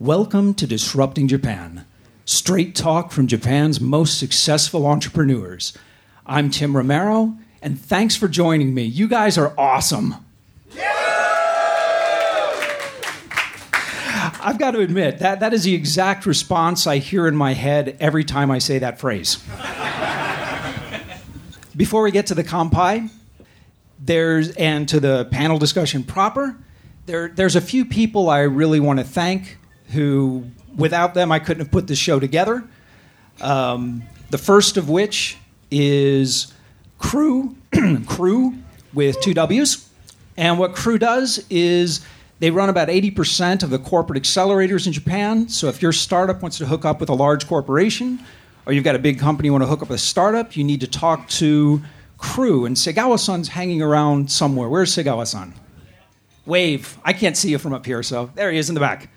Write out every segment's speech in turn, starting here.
Welcome to Disrupting Japan, straight talk from Japan's most successful entrepreneurs. I'm Tim Romero, and thanks for joining me. You guys are awesome. I've got to admit, that, that is the exact response I hear in my head every time I say that phrase. Before we get to the kampai, there's and to the panel discussion proper, there, there's a few people I really want to thank who, without them, I couldn't have put this show together. Um, the first of which is Creww, Creww with two W's. And what Creww does is they run about 80% of the corporate accelerators in Japan. So if your startup wants to hook up with a large corporation, or you've got a big company you want to hook up with a startup, you need to talk to Creww. And Segawa-san's hanging around somewhere. Where's Segawa-san? Wave. I can't see you from up here, so there he is in the back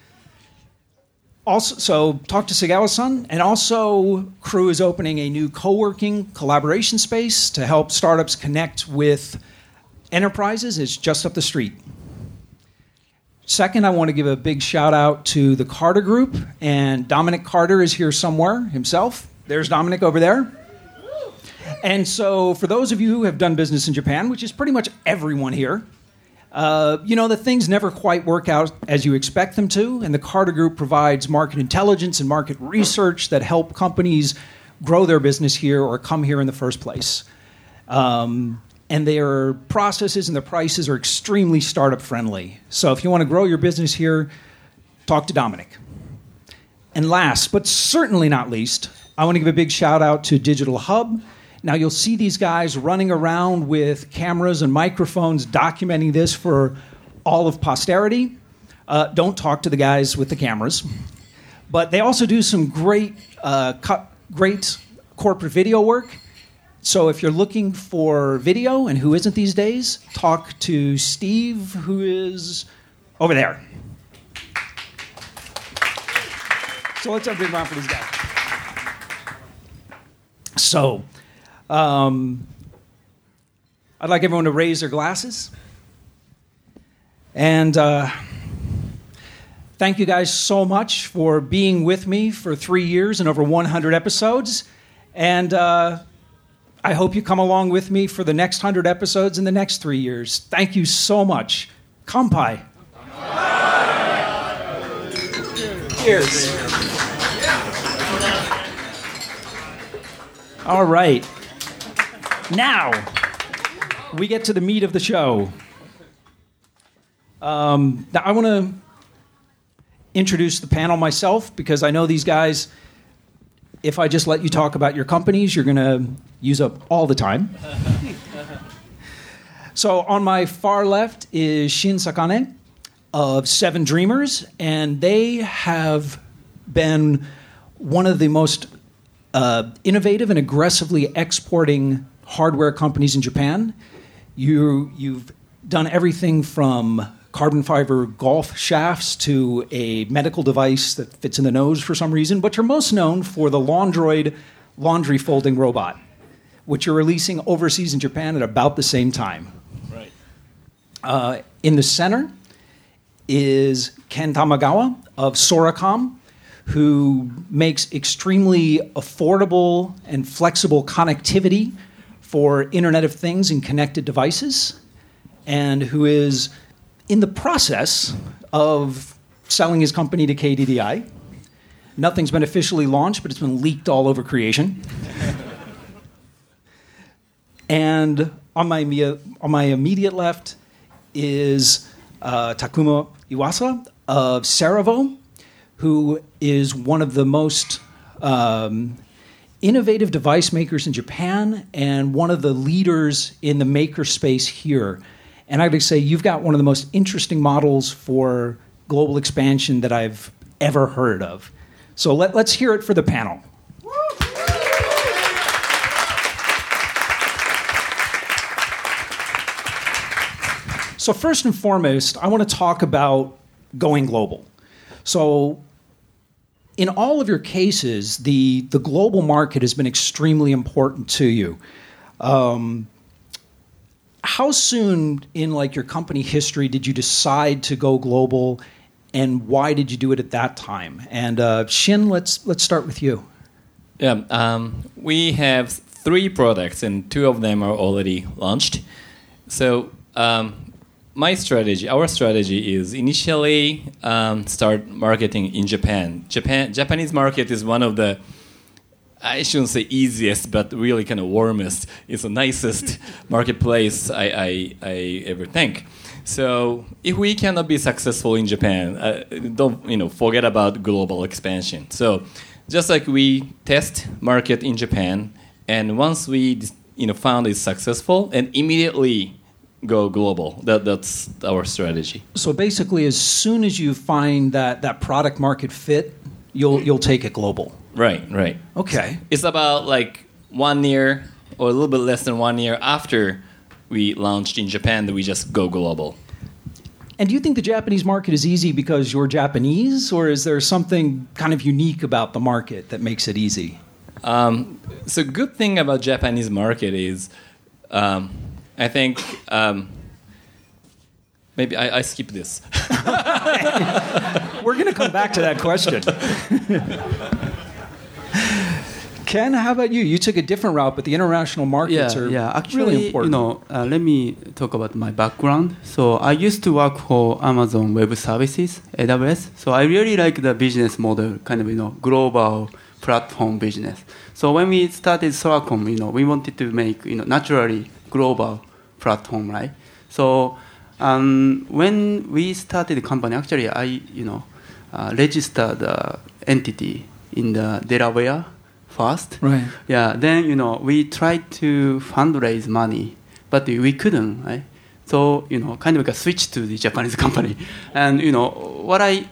also, so talk to Segawa-san, and also Creww is opening a new co-working collaboration space to help startups connect with enterprises. It's just up the street. Second, I want to give a big shout out to the Carter Group, and Dominic Carter is here somewhere himself. There's Dominic over there. And so, for those of you who have done business in Japan, which is pretty much everyone here, uh, you know, the things never quite work out as you expect them to, and the Carter Group provides market intelligence and market research that help companies grow their business here or come here in the first place. Um, and their processes and their prices are extremely startup friendly. So if you want to grow your business here, talk to Dominic. And last, but certainly not least, I want to give a big shout out to Digital Hub now you'll see these guys running around with cameras and microphones documenting this for all of posterity. Uh, don't talk to the guys with the cameras. But they also do some great, uh, cut, great corporate video work. So if you're looking for video, and who isn't these days, talk to Steve, who is over there. So let's have a big round for these guys. So, um, I'd like everyone to raise their glasses. And uh, thank you guys so much for being with me for three years and over 100 episodes. And uh, I hope you come along with me for the next 100 episodes in the next three years. Thank you so much. Kampai. Cheers. All right. Now, we get to the meat of the show. Um, now, I want to introduce the panel myself because I know these guys. If I just let you talk about your companies, you're going to use up all the time. so, on my far left is Shin Sakane of Seven Dreamers, and they have been one of the most uh, innovative and aggressively exporting hardware companies in Japan. You, you've done everything from carbon fiber golf shafts to a medical device that fits in the nose for some reason, but you're most known for the Laundroid laundry folding robot, which you're releasing overseas in Japan at about the same time. Right. Uh, in the center is Ken Tamagawa of Soracom, who makes extremely affordable and flexible connectivity for Internet of Things and connected devices, and who is in the process of selling his company to KDDI. Nothing's been officially launched, but it's been leaked all over creation. and on my, on my immediate left is uh, Takuma Iwasa of Cerevo, who is one of the most um, innovative device makers in Japan and one of the leaders in the maker space here. And I would say you've got one of the most interesting models for global expansion that I've ever heard of. So let, us hear it for the panel. So, first and foremost, I want to talk about going global. So, in all of your cases, the, the global market has been extremely important to you. Um, how soon in like your company history did you decide to go global, and why did you do it at that time? And uh, Shin, let's let's start with you. Yeah, um, we have three products, and two of them are already launched. So um, my strategy, our strategy is initially um, start marketing in Japan. Japan, Japanese market is one of the I shouldn't say easiest, but really kind of warmest. It's the nicest marketplace I, I, I ever think. So if we cannot be successful in Japan, uh, don't you know forget about global expansion. So just like we test market in Japan, and once we you know found it's successful, and immediately go global. That that's our strategy. So basically, as soon as you find that that product market fit, you'll you'll take it global. Right, right. Okay. It's about like one year or a little bit less than one year after we launched in Japan that we just go global. And do you think the Japanese market is easy because you're Japanese, or is there something kind of unique about the market that makes it easy? Um, so, good thing about Japanese market is, um, I think um, maybe I, I skip this. We're going to come back to that question. Ken, how about you? You took a different route, but the international markets yeah, are yeah. Actually, really important. you know, uh, let me talk about my background. So I used to work for Amazon Web Services, AWS. So I really like the business model, kind of you know, global platform business. So when we started Soracom, you know, we wanted to make you know naturally global platform, right? So um, when we started the company, actually, I you know uh, registered the entity in the Delaware first. Right. Yeah. Then you know we tried to fundraise money, but we couldn't. Right. So you know, kind of like a switch to the Japanese company, and you know what I,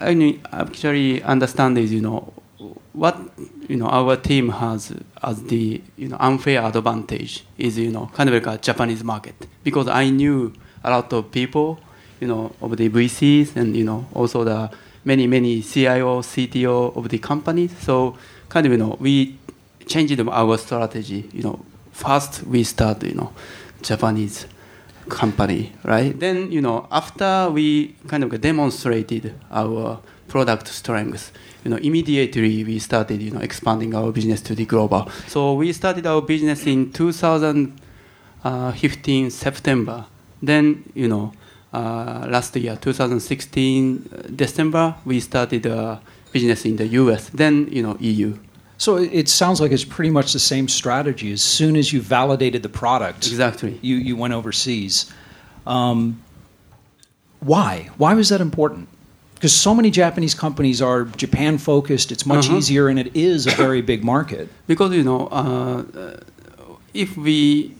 I mean, actually understand is you know what you know our team has as the you know unfair advantage is you know kind of like a Japanese market. Because I knew a lot of people you know of the VCs and you know also the many many CIO CTO of the companies. So kind of you know we changed our strategy you know first we start you know Japanese company right? Then you know after we kind of demonstrated our product strengths you know immediately we started you know expanding our business to the global so we started our business in 2015 september then you know uh, last year 2016 december we started uh, business in the us then you know eu so it sounds like it's pretty much the same strategy. As soon as you validated the product, exactly, you you went overseas. Um, why? Why was that important? Because so many Japanese companies are Japan focused. It's much Uh-huh. easier, and it is a very big market. because you know uh, if we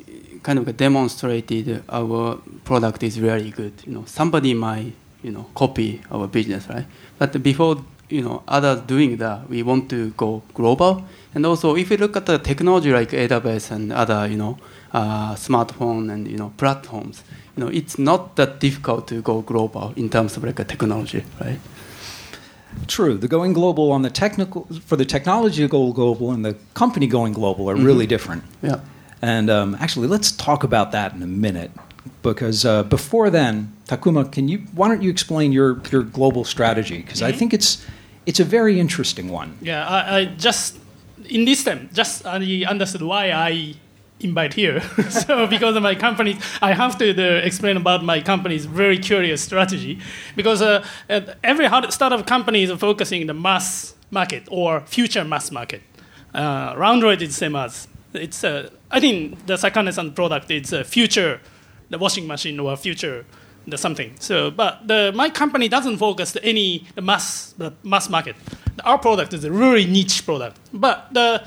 kind of demonstrated our product is really good you know somebody might you know copy our business right but before you know others doing that we want to go global and also if you look at the technology like aws and other you know uh, smartphone and you know platforms you know it's not that difficult to go global in terms of like a technology right True. The going global on the technical for the technology to go global and the company going global are really different. yeah And um, actually, let's talk about that in a minute. Because uh, before then, Takuma, can you? Why don't you explain your your global strategy? Because I think it's it's a very interesting one. Yeah, I, I just in this time just I understood why I invite here. so because of my company, I have to uh, explain about my company's very curious strategy. Because uh, uh, every startup company is focusing the mass market or future mass market. Uh, Roundroid is same as it's. Uh, I think the Sakane-san product is a future, the washing machine or future the something. So, but the, my company doesn't focus any the mass mass market. Our product is a really niche product. But the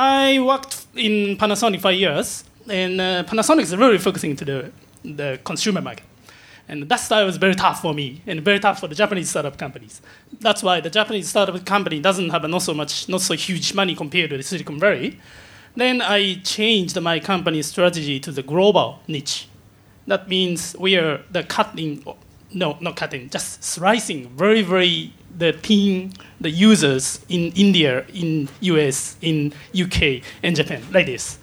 I worked in Panasonic for years, and uh, Panasonic is really focusing to the the consumer market. And that style was very tough for me and very tough for the Japanese startup companies. That's why the Japanese startup company doesn't have not so much, not so huge money compared to the Silicon Valley. Then I changed my company strategy to the global niche. That means we are the cutting, no, not cutting, just slicing very, very the thin the users in India, in US, in UK, and Japan, like this.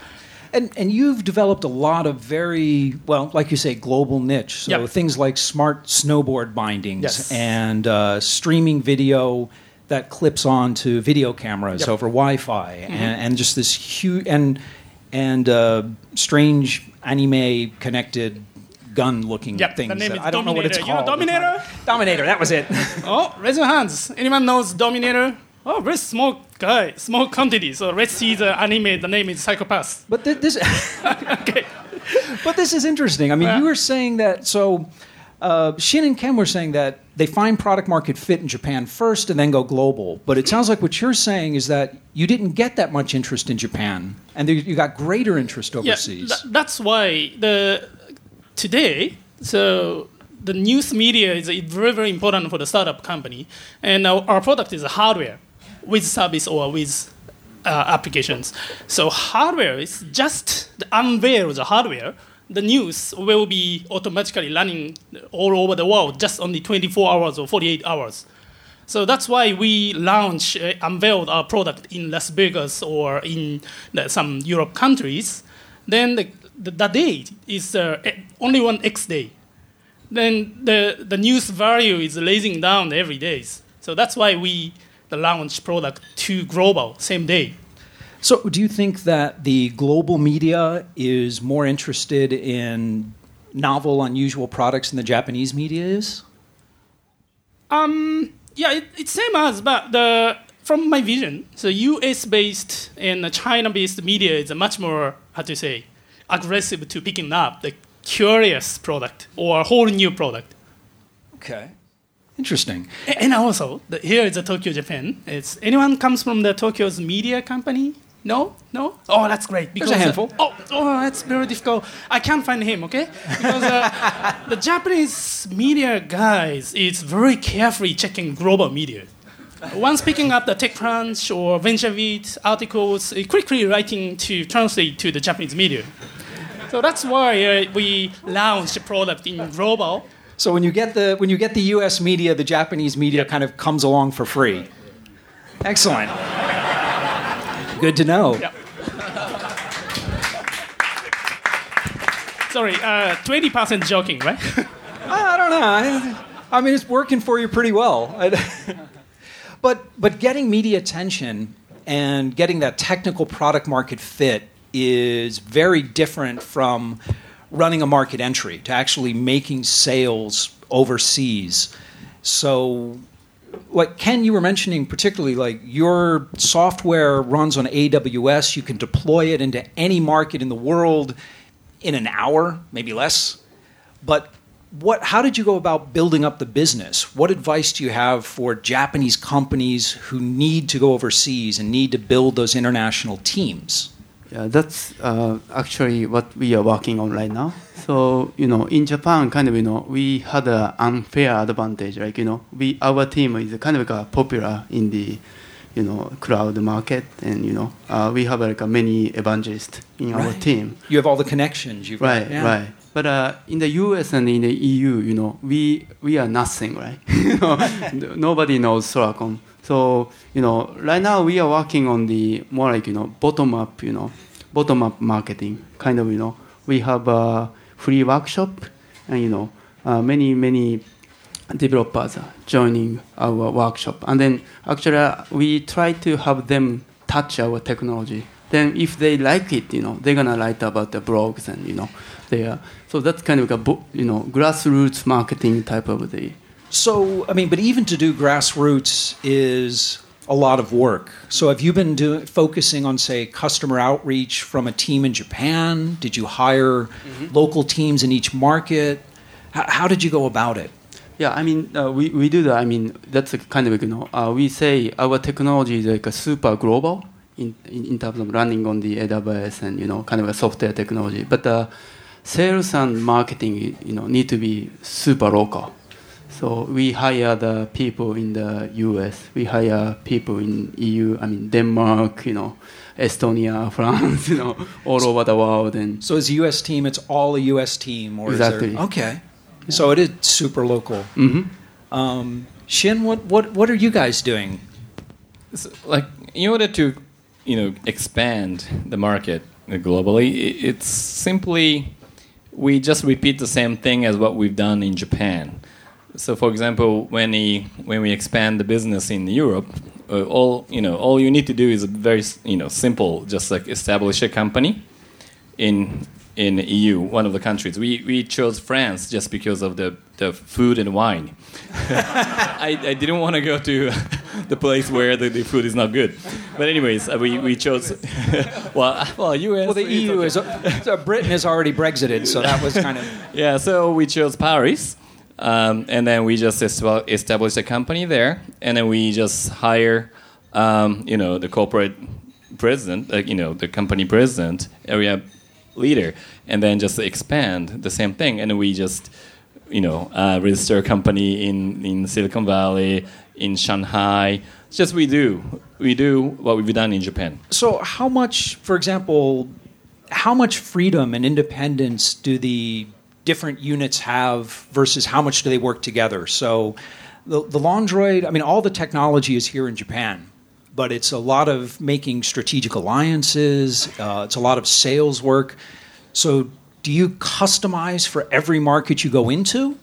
And and you've developed a lot of very well, like you say, global niche. So Yep. things like smart snowboard bindings Yes. and uh, streaming video that clips onto video cameras Yep. Mm-hmm. over Wi-Fi, and, and just this huge and and uh, strange anime connected gun-looking Yep, things. name that- is I don't know what it's Dominator. You know called. Dominator? Dominator. That was it. Oh, raise your hands. Anyone knows Dominator? Oh, very small guy, small quantity. So let's see the anime. The name is Psycho-Pass. But th- this. Okay. But this is interesting. I mean, Yeah. you were saying that so. Uh, Shin and Ken were saying that they find product market fit in Japan first and then go global. But it sounds like what you're saying is that you didn't get that much interest in Japan, and you got greater interest overseas. Yeah, tha- that's why the today. So the news media is very very important for the startup company, and our, our product is hardware with service or with uh, applications. So hardware is just the unveil the hardware. The news will be automatically running all over the world, just only 24 hours or 48 hours. So that's why we launched, uh, unveiled our product in Las Vegas or in the, some Europe countries. Then the, the, the day is uh, only one X day. Then the, the news value is raising down every day. So that's why we the launch product to global same day. so, do you think that the global media is more interested in novel, unusual products than the Japanese media is? Um, yeah, it, it's same as, but the from my vision, so U.S. based and China based media is much more how to say aggressive to picking up the curious product or a whole new product. Okay. Interesting. And also, the, here is the Tokyo, Japan. It's anyone comes from the Tokyo's media company? No, no. Oh, that's great. Because There's a handful. oh, oh, that's very difficult. I can't find him. Okay, because uh, the Japanese media guys is very carefully checking global media. Once picking up the TechCrunch or VentureBeat articles, uh, quickly writing to translate to the Japanese media. So that's why uh, we launched the product in global. So when you get the when you get the U.S. media, the Japanese media kind of comes along for free. Excellent. Good to know. Yeah. Sorry, uh, 20% joking, right? I don't know. I, I mean, it's working for you pretty well. I- but but getting media attention and getting that technical product market fit is very different from running a market entry to actually making sales overseas. So like Ken, you were mentioning particularly like your software runs on AWS. You can deploy it into any market in the world in an hour, maybe less. But what? How did you go about building up the business? What advice do you have for Japanese companies who need to go overseas and need to build those international teams? Yeah, that's uh, actually what we are working on right now. So you know, in Japan, kind of you know, we had an unfair advantage. Like you know, we our team is kind of like, popular in the you know cloud market, and you know, uh, we have like uh, many evangelists in our Right. team. You have all the connections. You've Right, yeah. right. But uh, in the U.S. and in the EU, you know, we we are nothing, right? you know, nobody knows Soracom. So you know, right now we are working on the more like you know bottom up, you know, bottom up marketing. Kind of, you know, we have a free workshop, and you know, uh, many many developers joining our workshop, and then actually uh, we try to have them touch our technology. Then if they like it, you know, they're gonna write about the blogs and you know, they are. So that's kind of a you know grassroots marketing type of the. So, I mean, but even to do grassroots is a lot of work. So, have you been doing focusing on, say, customer outreach from a team in Japan? Did you hire local teams in each market? How, how did you go about it? Yeah, I mean, uh, we, we do that. I mean, that's a kind of, you know, uh, we say our technology is like a super global in, in, in terms of running on the AWS and, you know, kind of a software technology. But uh, sales and marketing, you know, need to be super local. So we hire the people in the US, we hire people in EU, I mean, Denmark, you know, Estonia, France, you know, all over the world. And So, as a U.S. team, it's all a U.S. team, or Exactly. Is there, okay. So it is super local. Mhm. Um, Shin, what, what what are you guys doing? So, like in order to you know expand the market globally. It's simply we just repeat the same thing as what we've done in Japan. So, for example, when we when we expand the business in Europe, uh, all you know, all you need to do is very you know simple, just like establish a company in in EU, one of the countries. We we chose France just because of the the food and wine. I, I didn't want to go to the place where the, the food is not good. But anyways, uh, we, we chose. well, well, US. Well, the EU okay. is uh, Britain has already Brexited, so that was kind of Yeah, so we chose Paris, um, and then we just es- established a company there, and then we just hire, um, you know, the corporate president, like you know, the company president, area leader, and then just expand the same thing, and we just, you know, uh, register a company in in Silicon Valley, in Shanghai. It's just we do, we do what we've done in Japan. So, how much, for example, how much freedom and independence do the different units have versus how much do they work together? So, the, the Laundroid, I mean, all the technology is here in Japan, but it's a lot of making strategic alliances, uh, it's a lot of sales work. So, do you customize for every market you go into?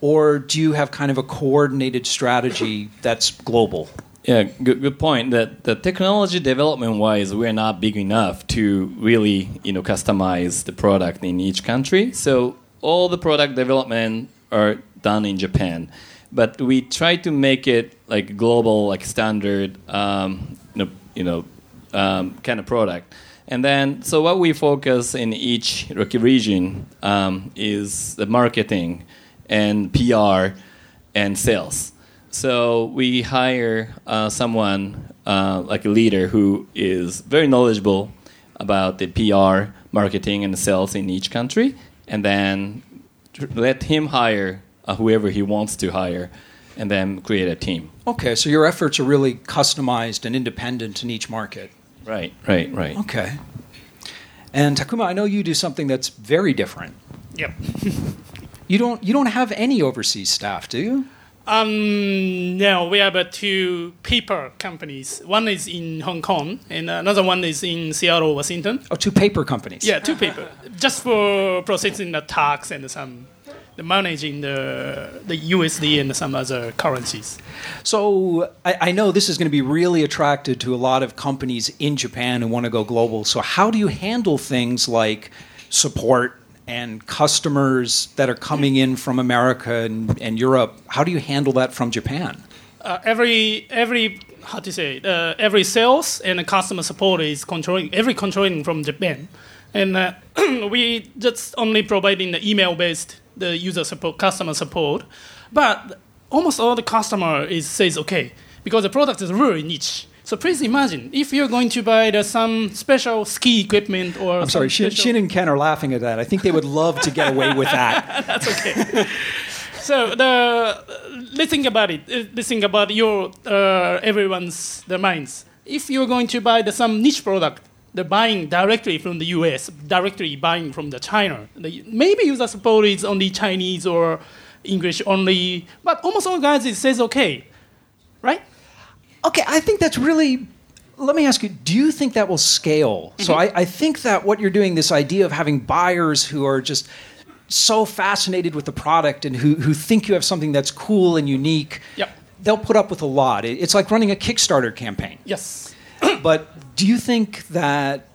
Or do you have kind of a coordinated strategy that's global? Yeah, good, good point. That the technology development wise, we're not big enough to really, you know, customize the product in each country. So all the product development are done in Japan, but we try to make it like global, like standard, um, you know, you know um, kind of product. And then, so what we focus in each region um, is the marketing and PR and sales. So we hire uh, someone uh, like a leader who is very knowledgeable about the PR, marketing, and sales in each country, and then tr- let him hire uh, whoever he wants to hire, and then create a team. Okay, so your efforts are really customized and independent in each market. Right, right, right. Okay. And Takuma, I know you do something that's very different. Yep. You don't you don't have any overseas staff, do you? Um, no, we have uh, two paper companies. One is in Hong Kong, and another one is in Seattle, Washington. Oh, two paper companies. Yeah, two paper, just for processing the tax and some, the managing the the USD and some other currencies. So I, I know this is going to be really attractive to a lot of companies in Japan who want to go global. So how do you handle things like support and customers that are coming in from America and, and Europe? How do you handle that from Japan? Uh, every every how to say uh, every sales and customer support is controlling every controlling from Japan, and uh, we just only providing the email based the user support customer support, but almost all the customer is says okay because the product is really niche. So please imagine if you're going to buy the, some special ski equipment or I'm sorry, Shin, Shin and Ken are laughing at that. I think they would love to get away with that. That's okay. so the let's think about it. Uh, Let's think about your uh, everyone's their minds. If you're going to buy the, some niche product, the buying directly from the U.S., directly buying from the China, the, maybe user support is only Chinese or English only, but almost all guys it says okay, right? Okay, I think that's really. Let me ask you: Do you think that will scale? So Mm-hmm. I, I think that what you're doing, this idea of having buyers who are just so fascinated with the product and who, who think you have something that's cool and unique, Yep. they'll put up with a lot. It's like running a Kickstarter campaign. Yes. but do you think that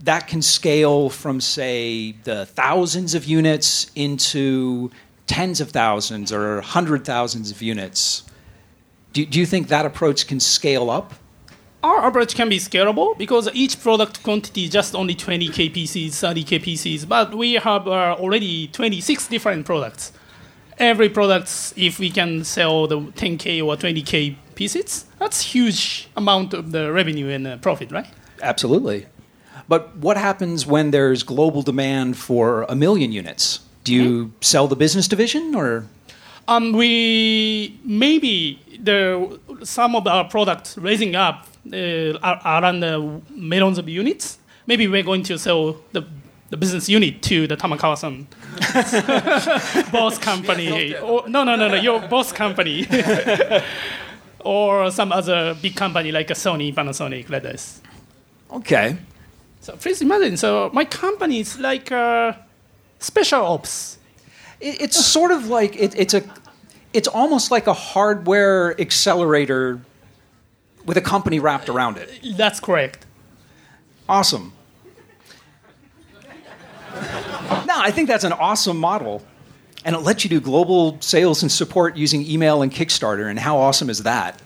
that can scale from, say, the thousands of units into tens of thousands or hundred thousands of units? Do, do you think that approach can scale up? Our approach can be scalable because each product quantity is just only 20k pieces, 30k pieces, but we have uh, already 26 different products. Every product, if we can sell the 10k or 20k pieces, that's huge amount of the revenue and uh, profit, right? Absolutely. But what happens when there's global demand for a million units? Do you sell the business division or? Um, we maybe the some of our products raising up uh, are around the millions of units. Maybe we're going to sell the the business unit to the Tamagawa-san boss company. or, no, no, no, no, your boss company. or some other big company like a Sony, Panasonic, like this. Okay. So please imagine. So my company is like uh, special ops. It, it's sort of like it, it's a, it's almost like a hardware accelerator with a company wrapped around it. That's correct. Awesome. no, I think that's an awesome model. And it lets you do global sales and support using email and Kickstarter. And how awesome is that?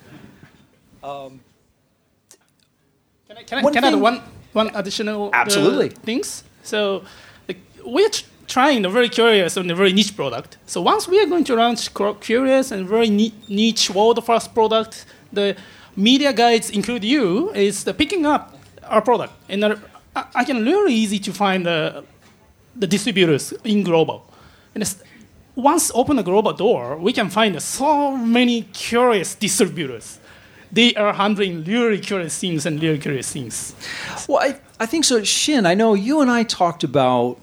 Can I, can I, One can I add thing- one, one additional uh, Absolutely. things? So like, we're tr- trying a very curious and a very niche product. So once we are going to launch curious and very niche world first product, the media guides, include you, is picking up our product. And I, can really easy to find the, the distributors in global. And once open the global door, we can find so many curious distributors. They are handling really curious things and really curious things. Well, I, I think so. Shin, I know you and I talked about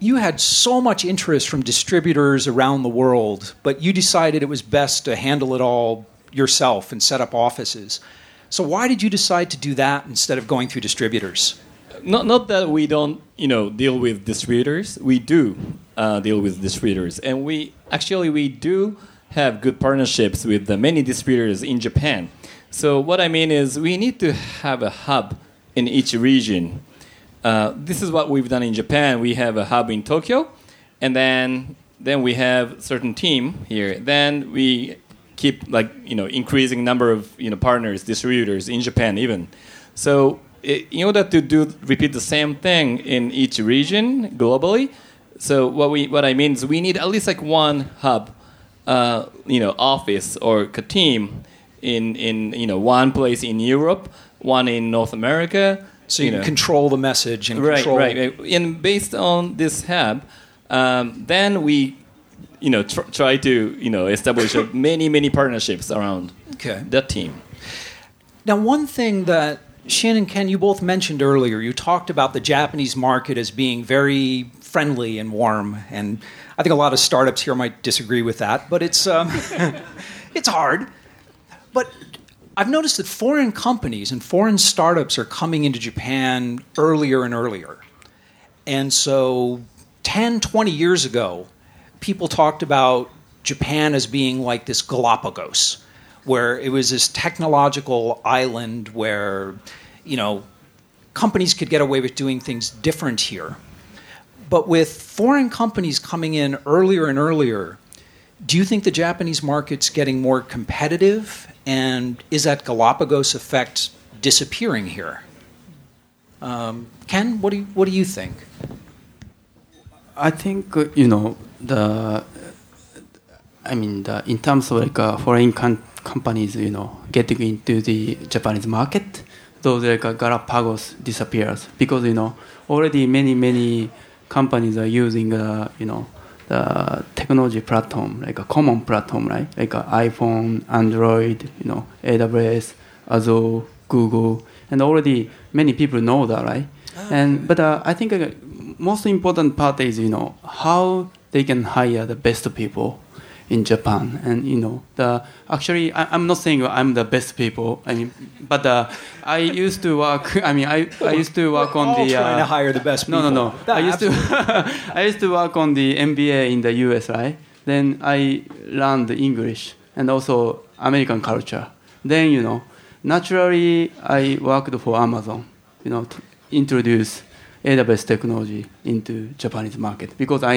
you had so much interest from distributors around the world, but you decided it was best to handle it all yourself and set up offices. So why did you decide to do that instead of going through distributors? Not, not that we don't, you know, deal with distributors. We do uh, deal with distributors, and we actually we do have good partnerships with the many distributors in Japan. So what I mean is we need to have a hub in each region. Uh, this is what we've done in Japan. We have a hub in Tokyo, and then then we have certain team here. Then we keep like you know increasing number of you know partners, distributors in Japan even. So in order to do repeat the same thing in each region globally, so what we what I mean is we need at least like one hub, uh, you know, office or team in in you know one place in Europe, one in North America. So you, know. control the message and Right, control. right, right. And based on this hub, um, then we, you know, tr- try to you know establish a many many partnerships around Okay. that team. Now, one thing that Shin and Ken, you both mentioned earlier, you talked about the Japanese market as being very friendly and warm, and I think a lot of startups here might disagree with that, but it's um, it's hard. But I've noticed that foreign companies and foreign startups are coming into Japan earlier and earlier. And so 10, 20 years ago, people talked about Japan as being like this Galapagos, where it was this technological island where, you know, companies could get away with doing things different here. But with foreign companies coming in earlier and earlier, do you think the Japanese market's getting more competitive? And is that Galapagos effect disappearing here? Um, Ken, what do you, what do you think? I think uh, you know the. I mean, the, in terms of like uh, foreign com- companies, you know, getting into the Japanese market, those like uh, Galapagos disappears because you know already many many companies are using uh, you know the technology platform like a common platform, right? Like uh, iPhone, Android, you know, AWS, Azure, Google, and already many people know that, right? And but uh, I think uh, most important part is you know how they can hire the best people in Japan, and you know the actually I, I'm not saying I'm the best people. I mean, but uh, I used to work. I mean, I, I used to work We're on all the. trying to Uh, hire the best no, people. no, no. I used to I used to work on the MBA in the US, right? Then I learned English and also American culture. Then you know, naturally I worked for Amazon. You know, to introduce AWS technology into Japanese market because I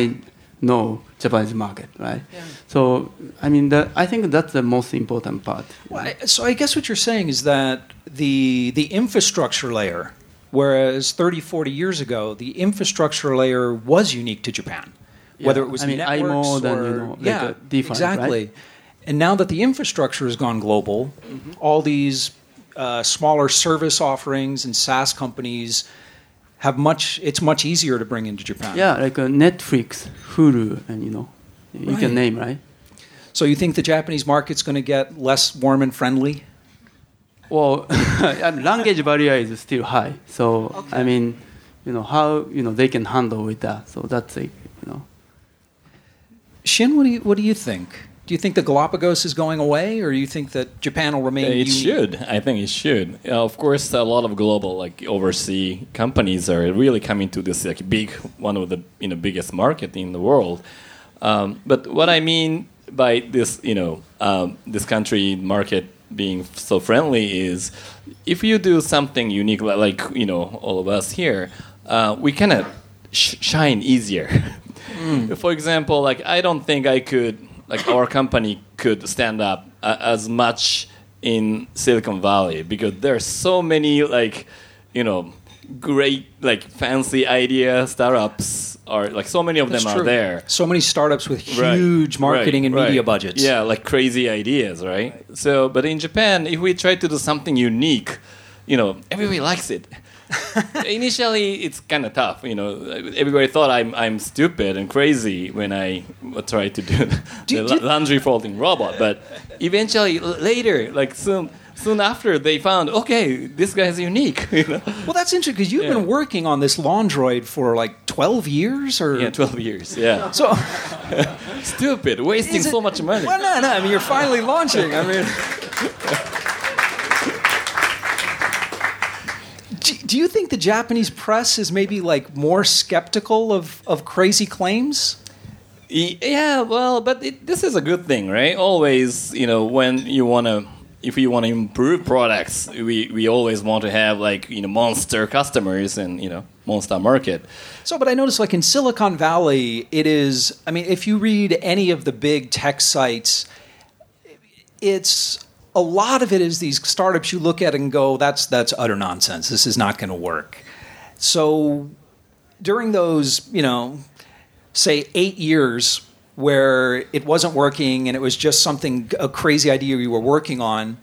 know Japanese market, right? So I mean, the, I think that's the most important part. Well, I- so I guess what you're saying is that the the infrastructure layer, whereas 30, 40 years ago, the infrastructure layer was unique to Japan, whether it was I mean, networks than, or you know, like yeah, DeFi, exactly. right? And now that the infrastructure has gone global, all these uh, smaller service offerings and SaaS companies have much. It's much easier to bring into Japan. Yeah, like uh, Netflix, Hulu, and you know, you Right. can name right. So you think the Japanese market's going to get less warm and friendly? Well, language barrier is still high. So I mean, you know how you know they can handle with that. So that's like you know. Shin, what do you what do you think? Do you think the Galapagos is going away, or do you think that Japan will remain? It unique? should. I think it should. Uh, of course, a lot of global, like overseas companies, are really coming to this like big, one of the you know biggest market in the world. Um, but what I mean by this, you know, um, this country market being so friendly is, if you do something unique, li- like you know, all of us here, uh, we kind of sh- shine easier. For example, like I don't think I could, like our company could stand up uh, as much in Silicon Valley because there's so many like, you know, great like fancy idea startups are like so many of That's them true. are there. So many startups with Right, huge marketing right, and media budgets. Yeah, like crazy ideas, right? So, but in Japan, if we try to do something unique, you know, everybody likes it. Initially, it's kind of tough. You know, everybody thought I'm I'm stupid and crazy when I tried to do the Do- la- do- laundry folding robot. But eventually, later, like soon soon after, they found okay, this guy's unique. You know? Well, that's interesting because you've Yeah. been working on this Laundroid for like 12 years, or Yeah, twelve years. Yeah, so. stupid, wasting it- so much money. Well, no, no. I mean, you're finally launching. I mean, do, you think the Japanese press is maybe like more skeptical of, of crazy claims? Yeah, well, but it, this is a good thing, right? Always, you know, when you want to, if you want to improve products, we, we always want to have like you know monster customers and you know monster market. So, but I noticed like in Silicon Valley, it is, I mean, if you read any of the big tech sites, it's a lot of it is these startups you look at and go, that's, that's utter nonsense. This is not going to work. So during those, you know, say eight years where it wasn't working and it was just something, a crazy idea you were working on,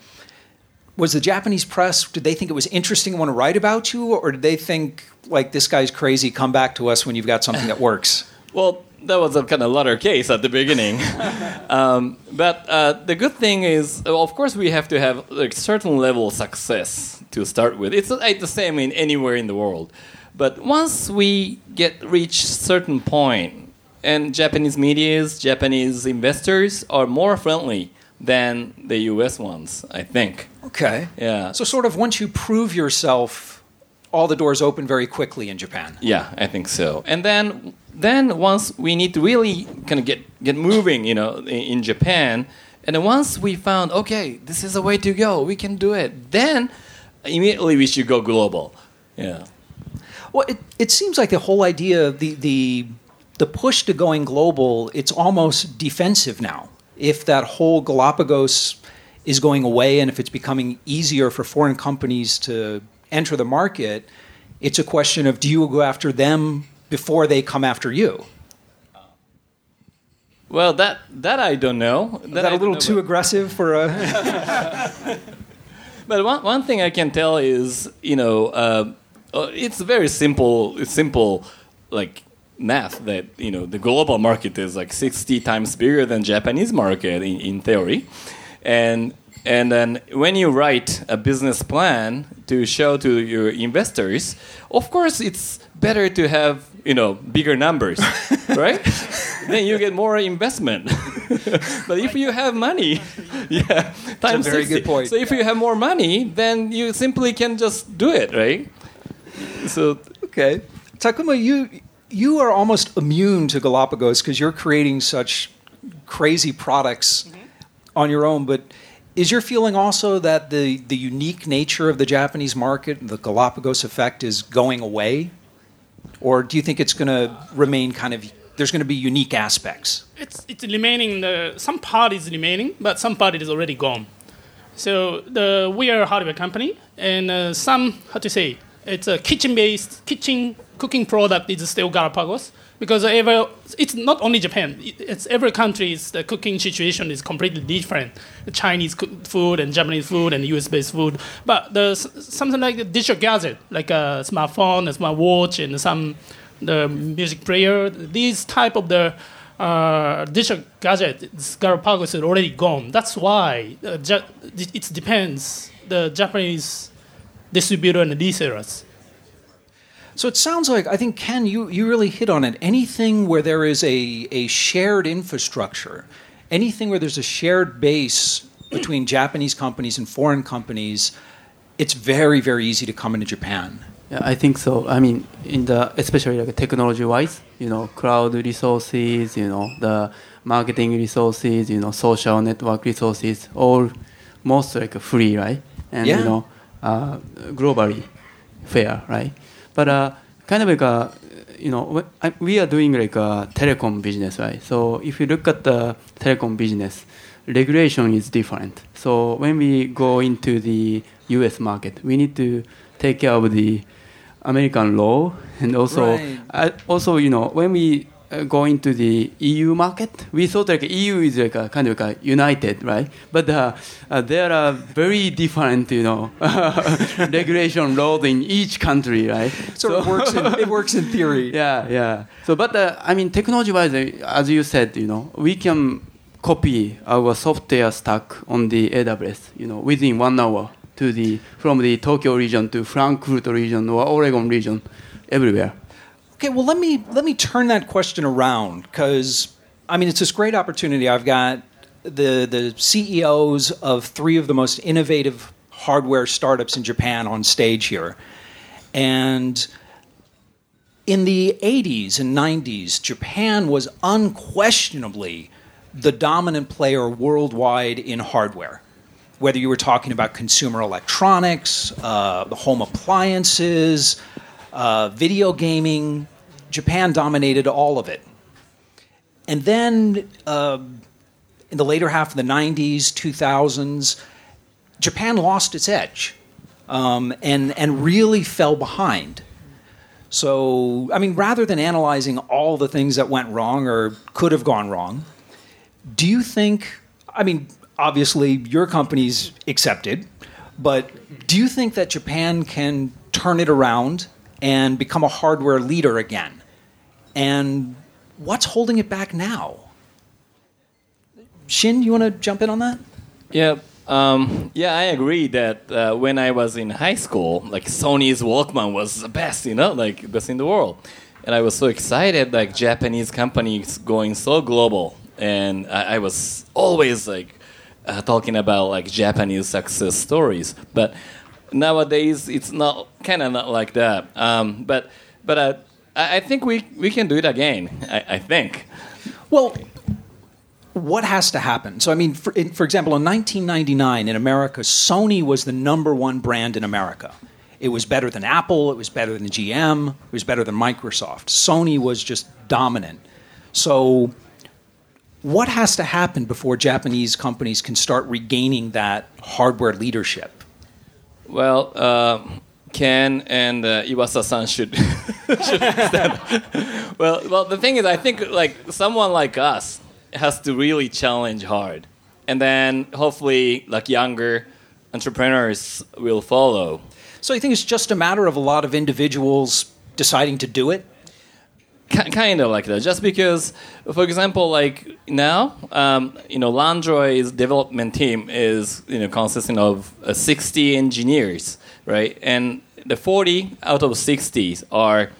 was the Japanese press, did they think it was interesting and want to write about you? Or did they think, like, this guy's crazy, come back to us when you've got something that works? Well, that was a kind of latter case at the beginning. um, but uh, the good thing is, of course, we have to have like certain level of success to start with. It's like the same in anywhere in the world. But once we get reach certain point, and Japanese medias, Japanese investors are more friendly than the U.S. ones, I think. Okay. Yeah. So, sort of, once you prove yourself, all the doors open very quickly in Japan. Yeah, I think so. And then then once we need to really kind of get get moving, you know, in, in Japan, and then once we found okay, this is a way to go, we can do it. Then immediately we should go global. Yeah. Well, it, it seems like the whole idea, of the, the, the push to going global, it's almost defensive now. If that whole Galapagos is going away and if it's becoming easier for foreign companies to enter the market, it's a question of do you go after them before they come after you? Well, that that I don't know. Is that a little too aggressive for a. But one, one thing I can tell is, you know, uh, uh, it's very simple. It's simple, like math that you know the global market is like 60 times bigger than Japanese market in, in theory, and and then when you write a business plan to show to your investors, of course it's better to have you know bigger numbers, right? then you get more investment. but if you have money, yeah, times very 60. good point. So if you have more money, then you simply can just do it, right? So Okay. Takuma, you you are almost immune to Galapagos because you're creating such crazy products mm-hmm. on your own. But is your feeling also that the, the unique nature of the Japanese market, the Galapagos effect, is going away? Or do you think it's going to remain kind of, there's going to be unique aspects? It's it's remaining. The some part is remaining, but some part is already gone. So the we are a hardware company, and uh, some how to say it's a kitchen-based kitchen cooking product is still Galapagos because ever it's not only Japan. It's every country's the cooking situation is completely different. The Chinese food and Japanese food and US-based food, but the something like a digital gadget like a smartphone, a smartwatch, and some the music player. These type of the uh, digital gadget, Galapagos is already gone. That's why uh, it depends the Japanese distributor and resellers. So it sounds like I think Ken, you, you really hit on it. Anything where there is a, a shared infrastructure, anything where there's a shared base between Japanese companies and foreign companies, it's very, very easy to come into Japan. Yeah, I think so. I mean, in the especially like technology-wise, you know, cloud resources, you know, the marketing resources, you know, social network resources, all most like free, right? And Yeah. you know, uh, globally fair, right? But uh, kind of like a, you know, we are doing like a telecom business, right? So if you look at the telecom business, regulation is different. So when we go into the U.S. market, we need to take care of the American law and also Right. uh, also you know when we go into the EU market, we thought like EU is like a kind of like a united, right? But uh, uh, there are very different, you know, regulation laws in each country, right? So, it works. In, it works in theory. Yeah, yeah. So, but uh, I mean, technology-wise, uh, as you said, you know, we can copy our software stack on the AWS, you know, within one hour to the from the Tokyo region to Frankfurt region or Oregon region, everywhere. Okay, well let me let me turn that question around because I mean it's this great opportunity. I've got the the CEOs of three of the most innovative hardware startups in Japan on stage here, and in the 80s and 90s, Japan was unquestionably the dominant player worldwide in hardware. Whether you were talking about consumer electronics, uh, the home appliances, uh, video gaming, Japan dominated all of it. And then uh, in the later half of the 90s, 2000s, Japan lost its edge um, and, and really fell behind. So, I mean, rather than analyzing all the things that went wrong or could have gone wrong, do you think, I mean, obviously your company's accepted, but do you think that Japan can turn it around and become a hardware leader again? And what's holding it back now? Shin, you want to jump in on that? Yeah, um, yeah, I agree that uh, when I was in high school, like Sony's Walkman was the best, you know, like best in the world, and I was so excited, like Japanese companies going so global, and I, I was always like uh, talking about like Japanese success stories, but nowadays it's not kind of not like that. Um, but but uh, I, I think we we can do it again. I, I think. Well, what has to happen? So, I mean, for, in, for example, in 1999 in America, Sony was the number one brand in America. It was better than Apple, it was better than GM, it was better than Microsoft. Sony was just dominant. So, what has to happen before Japanese companies can start regaining that hardware leadership? Well, uh, Ken and uh, Iwasa-san should should. Well, well, the thing is, I think like someone like us has to really challenge hard, and then hopefully, like younger entrepreneurs will follow. So, you think it's just a matter of a lot of individuals deciding to do it? Ki- kind of like that. Just because, for example, like now, um, you know, Laundroid's development team is you know consisting of uh, 60 engineers, right? And the 40 out of 60s are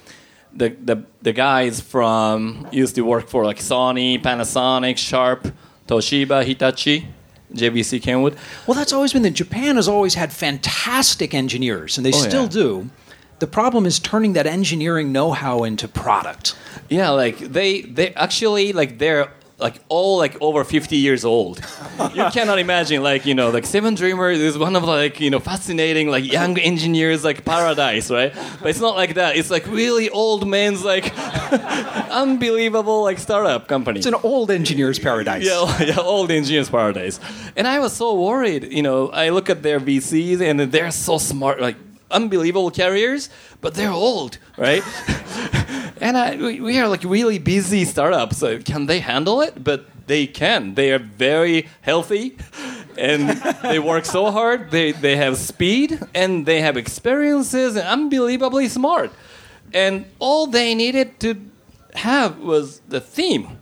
the, the the guys from used to work for like Sony, Panasonic, Sharp, Toshiba, Hitachi, JVC Kenwood. Well, that's always been the Japan has always had fantastic engineers, and they Oh, still yeah. do. The problem is turning that engineering know-how into product. Yeah, like they they actually like they're like all like over 50 years old. you cannot imagine like, you know, like Seven Dreamers is one of like, you know, fascinating like young engineers like paradise, right? But it's not like that. It's like really old men's like unbelievable like startup company. It's an old engineer's paradise. Yeah, yeah, old engineers paradise. And I was so worried. You know, I look at their VCs and they're so smart, like unbelievable carriers, but they're old, right? And I, we are like really busy startups. So can they handle it? But they can. They are very healthy, and they work so hard. They they have speed and they have experiences and unbelievably smart. And all they needed to have was the theme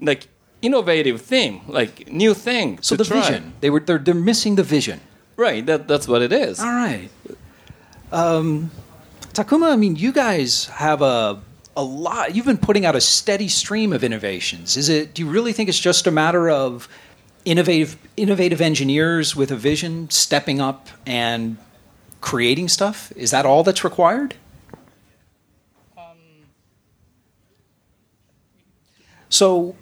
like innovative thing, like new thing. So the try. vision. They were they're, they're missing the vision. right? That that's what it is. All right. Um, Takuma, I mean, you guys have a a lot. You've been putting out a steady stream of innovations. Is it? Do you really think it's just a matter of innovative innovative engineers with a vision stepping up and creating stuff? Is that all that's required? Um. So,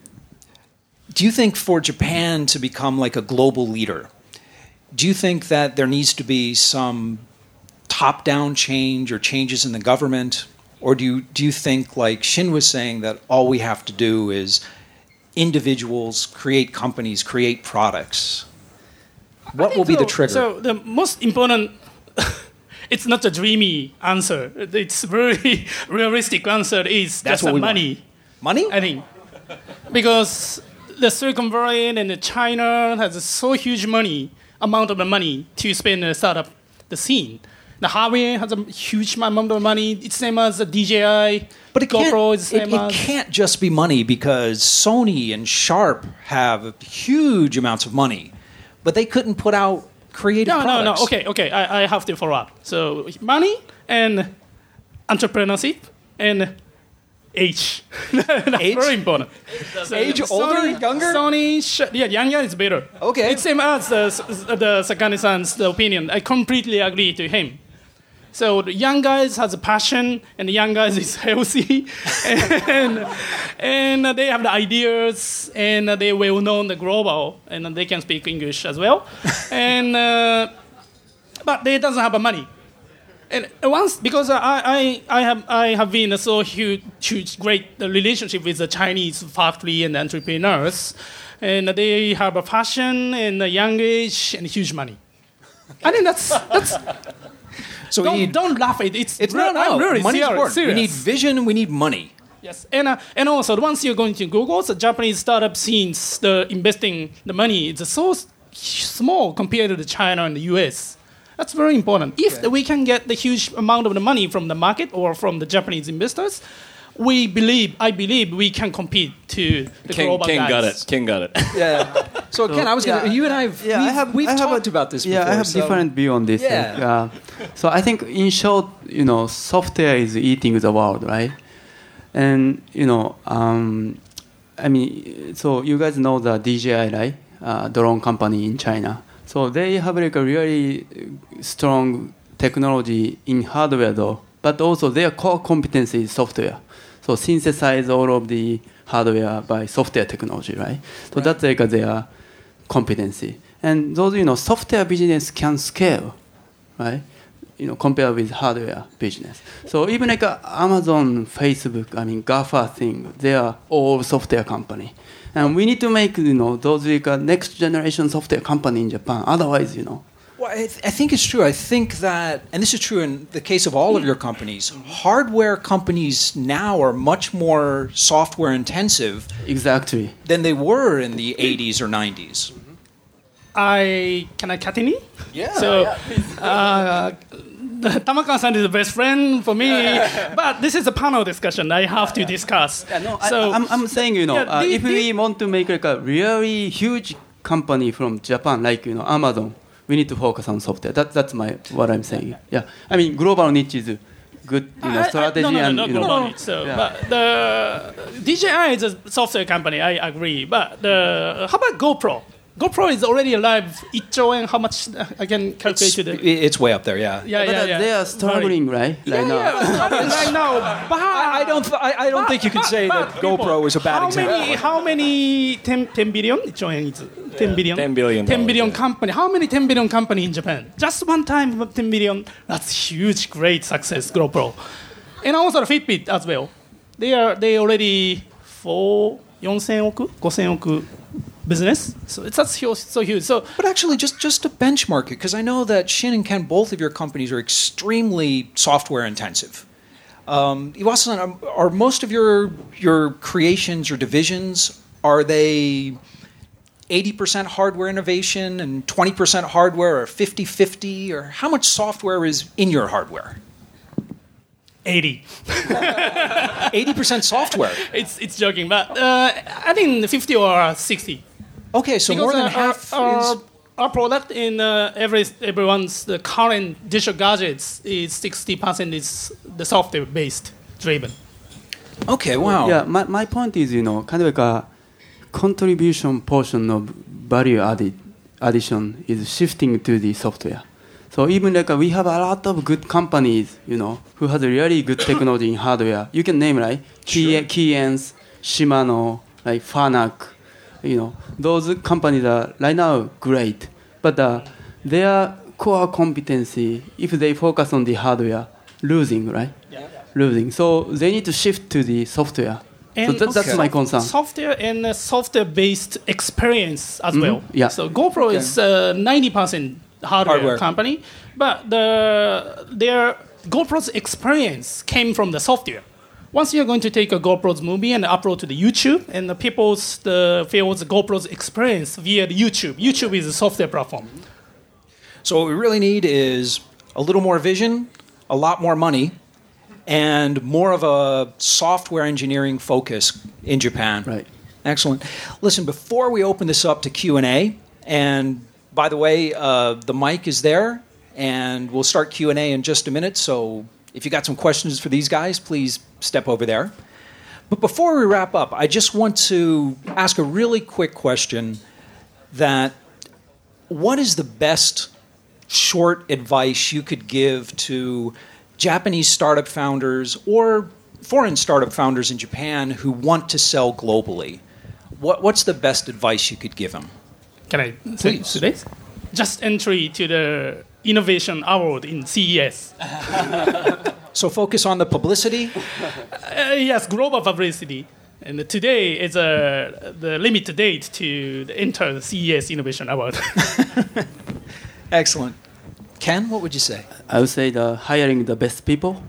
do you think for Japan to become like a global leader, do you think that there needs to be some top down change or changes in the government? Or do you, do you think, like Shin was saying, that all we have to do is individuals create companies, create products? What will be so, the trigger? So the most important, it's not a dreamy answer. It's very realistic answer is That's just the want. money. Money? I think because the Silicon Valley and China has so huge money amount of money to spend to start up the scene. The Huawei has a huge amount of money. It's same as the DJI. But it can't, is the it, same it as. can't just be money because Sony and Sharp have huge amounts of money, but they couldn't put out creative No, no, products. no. Okay, okay. I, I have to follow up. So money and entrepreneurship and age. That's Age? very important. So Age, older, younger? Sony, sh- yeah, younger is better. Okay. It's same as the, the Sakane-san's opinion. I completely agree to him. So the young guys has a passion, and the young guys is healthy, and and they have the ideas, and they well known the global, and they can speak English as well, and uh, but they doesn't have the money. And once because I, I, I have I have been so huge, huge great relationship with the Chinese factory and entrepreneurs, and they have a passion and a young age and huge money. I think that's that's So don't, need, don't laugh at it. It's, it's re- no, no. Really Money's serious. important. serious. We need vision. We need money. Yes, and uh, and also once you're going to Google, the Japanese startup scenes, the investing the money is so small compared to the China and the U.S. That's very important. If we can get the huge amount of the money from the market or from the Japanese investors, we believe, I believe, we can compete to the Ken, global King guys. got it. King got it. Yeah. So, Ken, I was gonna. You and I have. yeah, we've, I have, we've I have talked a- about this Yeah, before. I have so- different view on this. Yeah. Like, uh, so I think, in short, you know, software is eating the world, right? And you know, um, I mean, so you guys know the DJI, right? Uh, drone company in China. So they have like a really strong technology in hardware, though, but also their core competency is software. So synthesize all of the hardware by software technology, right? So that's like their competency. And those, you know, software business can scale, right? You know, compared with hardware business. So even like Amazon, Facebook, I mean, GAFA thing, they are all software company. And we need to make, you know, those like a next generation software company in Japan. Otherwise, you know, Well, I, th- I think it's true. I think that, and this is true in the case of all of your companies, hardware companies now are much more software intensive exactly. than they were in the 80s or 90s. I can I continue? Yeah. So, uh, Takuma-san is the best friend for me, but this is a panel discussion. I have to discuss. Yeah, no, so, I'm, I'm saying, you know, Yeah, uh, the- if the- we want to make like a really huge company from Japan, like you know Amazon, we need to focus on software. That, that's my what I'm saying. Yeah, I mean global niche is good, you know, I- I- strategy no, no, and you know. So, Yeah. but the DJI is a software company. I agree. But the how about GoPro? GoPro is already alive. 1 trillion, how much? Uh, I can calculate it. It's way up there, yeah. Yeah, but yeah, yeah. They are struggling, right? Yeah, right now. Yeah, right now. But I, I don't, I, I don't but, think you can but, say that people, GoPro is a bad how example. Many, how many 10, 10 billion? 1 trillion is 10 billion? 10 billion. 10 billion company. How many 10 billion company in Japan? Just one time 10 billion. That's huge, great success, GoPro. And also the Fitbit as well. They are, they already 4, 4000億 ?5000 business. So it's that's huge, so huge. So But actually, just just to benchmark it, because I know that Shin and Ken, both of your companies are extremely software intensive. Um, Iwasa-san, um, are most of your your creations or divisions are they 80% hardware innovation and 20% hardware, or 50-50, or how much software is in your hardware? 80. 80% software. It's it's joking, but uh, I think 50 or 60. Okay, so more than uh, half our, is. our, our product in uh, every everyone's the current digital gadgets is 60% is the software based driven. Okay, wow. Yeah, my, my point is, you know, kind of like a contribution portion of value added addition is shifting to the software. So even like uh, we have a lot of good companies, you know, who has really good technology in hardware. You can name right, Key, Keyence, Shimano, like Fanuc, you know, those companies are right now great, but uh, their core competency, if they focus on the hardware, losing, right? Losing. So they need to shift to the software. so And that, that's Okay. my concern. software and uh, software-based experience as well. yeah. So GoPro is uh, 90% hardware, Hardware. company, but the their GoPro's experience came from the software. Once you're going to take a GoPro's movie and upload to the YouTube, and the people's the feels GoPro's experience via the YouTube. YouTube is a software platform. So what we really need is a little more vision, a lot more money, and more of a software engineering focus in Japan. Right. Excellent. Listen, before we open this up to Q and A, and by the way, uh, the mic is there, and we'll start Q and A in just a minute. So if you got some questions for these guys, please step over there. But before we wrap up, I just want to ask a really quick question. That what is the best short advice you could give to Japanese startup founders or foreign startup founders in Japan who want to sell globally? What, what's the best advice you could give them? Can I say Please. Just entry to the innovation award in CES. So focus on the publicity. Uh, yes, global publicity. And today is uh, the limit date to enter the CES Innovation Award. Excellent. Ken, what would you say? I would say the hiring the best people,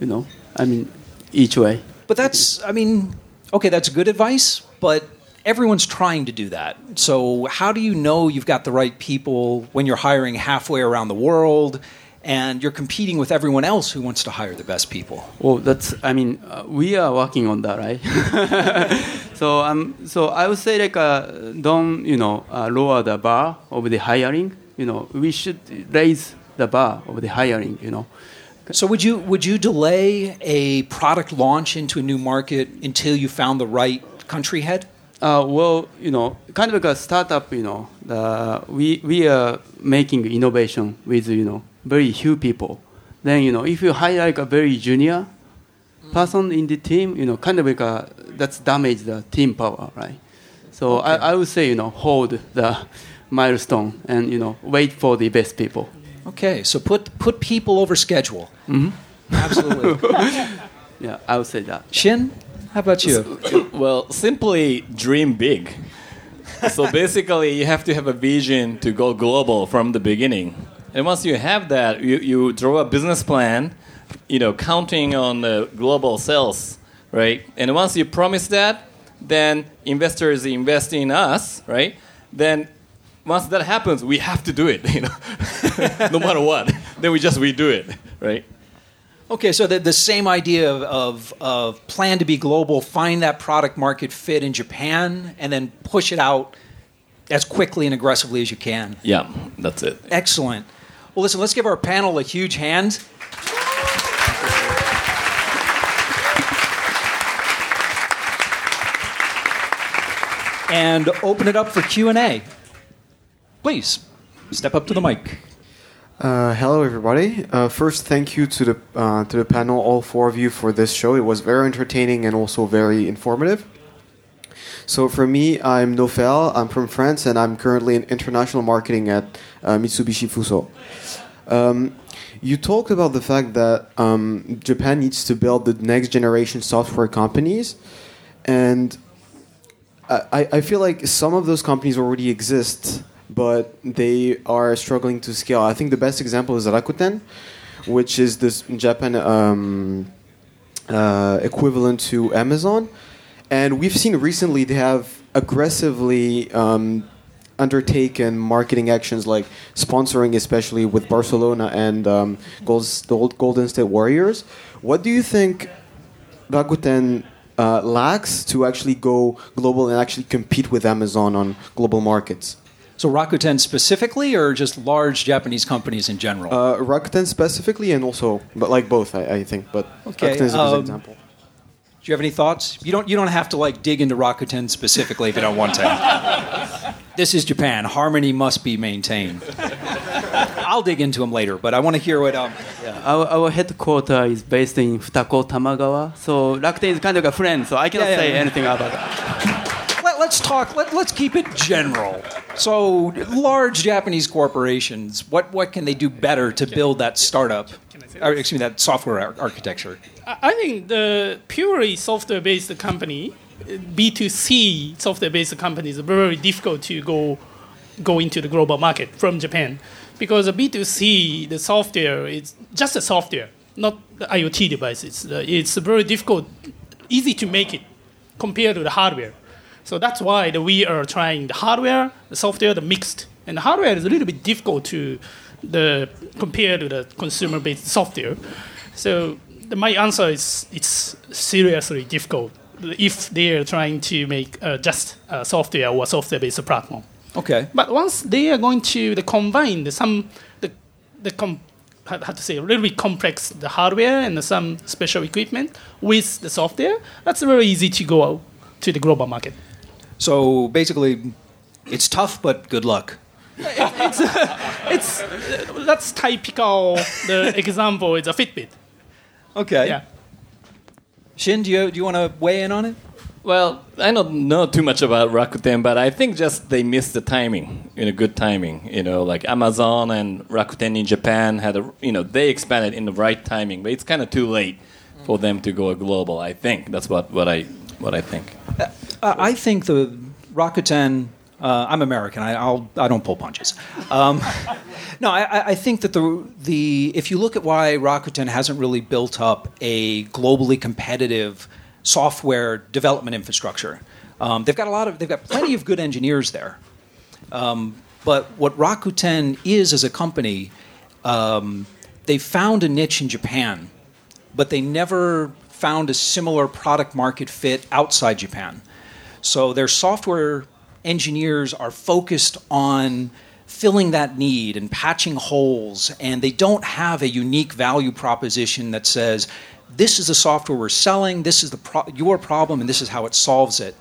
you know, I mean, each way. But that's, I mean, okay, that's good advice, but everyone's trying to do that. So, how do you know you've got the right people when you're hiring halfway around the world and you're competing with everyone else who wants to hire the best people? Well, that's, I mean, uh, we are working on that, right? so, um, so I would say like, uh, don't, you know, uh, lower the bar of the hiring. You know, we should raise the bar of the hiring, you know. So would you would you delay a product launch into a new market until you found the right country head? Uh, well, you know, kind of like a startup, you know, we, we are making innovation with, you know, very few people. Then, you know, if you hire like a very junior person in the team, you know, kind of like a, that's damage the team power, right? So I, I would say, you know, hold the milestone and, you know, wait for the best people. Okay, so put put people over schedule. Mm-hmm. Absolutely. Yeah, I would say that. Shin, how about you? Well, simply dream big. so basically, you have to have a vision to go global from the beginning. And once you have that, you, you draw a business plan, you know, counting on the global sales, right? And once you promise that, then investors invest in us, right? Then once that happens, we have to do it, you know, no matter what. Then we just redo it, right? Okay, so the, the same idea of, of, of plan to be global, find that product market fit in Japan, and then push it out as quickly and aggressively as you can. Yeah, that's it. Excellent. Well, listen, let's give our panel a huge hand. And open it up for Q&A. Please, step up to the mic. Uh, hello, everybody. Uh, first, thank you to the uh, to the panel, all four of you, for this show. It was very entertaining and also very informative. So, for me, I'm Nofel. I'm from France, and I'm currently in international marketing at uh, Mitsubishi Fuso. Um, you talked about the fact that um, Japan needs to build the next generation software companies, and I, I feel like some of those companies already exist, but they are struggling to scale. I think the best example is Rakuten, which is this Japan um, uh, equivalent to Amazon. And we've seen recently they have aggressively um, undertaken marketing actions like sponsoring, especially with Barcelona and um, Golden State Warriors. What do you think Rakuten uh, lacks to actually go global and actually compete with Amazon on global markets? So Rakuten specifically, or just large Japanese companies in general? Uh, Rakuten specifically, and also, but like both, I, I think. But Okay, Rakuten is a good um, example. Do you have any thoughts? You don't. You don't have to like dig into Rakuten specifically if you don't want to. this is Japan. Harmony must be maintained. I'll dig into them later, but I want to hear what. Um, Our, our headquarters is based in Futako, Tamagawa. So Rakuten is kind of a friend, so I cannot Yeah, yeah, say yeah. anything about that. let, let's talk. Let, let's keep it general. So, large Japanese corporations. What what can they do better to build that startup? Or, excuse me, that software ar- architecture. I think the purely software-based company, B2C software-based companies are very difficult to go go into the global market from Japan because the B2C, the software, is just a software, not the IoT devices. Uh, It's very difficult, easy to make it compared to the hardware. So that's why the, we are trying the hardware, the software, the mixed. And the hardware is a little bit difficult to the compare to the consumer-based software. So the, my answer is it's seriously difficult if they are trying to make uh, just a software or software-based platform. Okay. But once they are going to the combine the some the the com, how, how to say a little bit complex the hardware and some special equipment with the software, that's very easy to go out to the global market. So basically, it's tough, but good luck. It's it's uh, that's typical. The example is a Fitbit. Okay. Yeah. Shin, do you do you want to weigh in on it? Well, I don't know too much about Rakuten, but I think just they missed the timing, you know, good timing. You know, like Amazon and Rakuten in Japan had a, you know, they expanded in the right timing, but it's kind of too late for them to go global. I think that's what, what I what I think. Uh, I think the Rakuten. Uh, I'm American. I, I'll I don't pull punches. Um, no, I, I- think that the the if you look at why Rakuten hasn't really built up a globally competitive software development infrastructure, um, they've got a lot of they've got plenty of good engineers there. Um, but what Rakuten is as a company, um, they found a niche in Japan, but they never found a similar product market fit outside Japan. So their software engineers are focused on filling that need and patching holes, and they don't have a unique value proposition that says, this is the software we're selling, this is the pro- your problem, and this is how it solves it.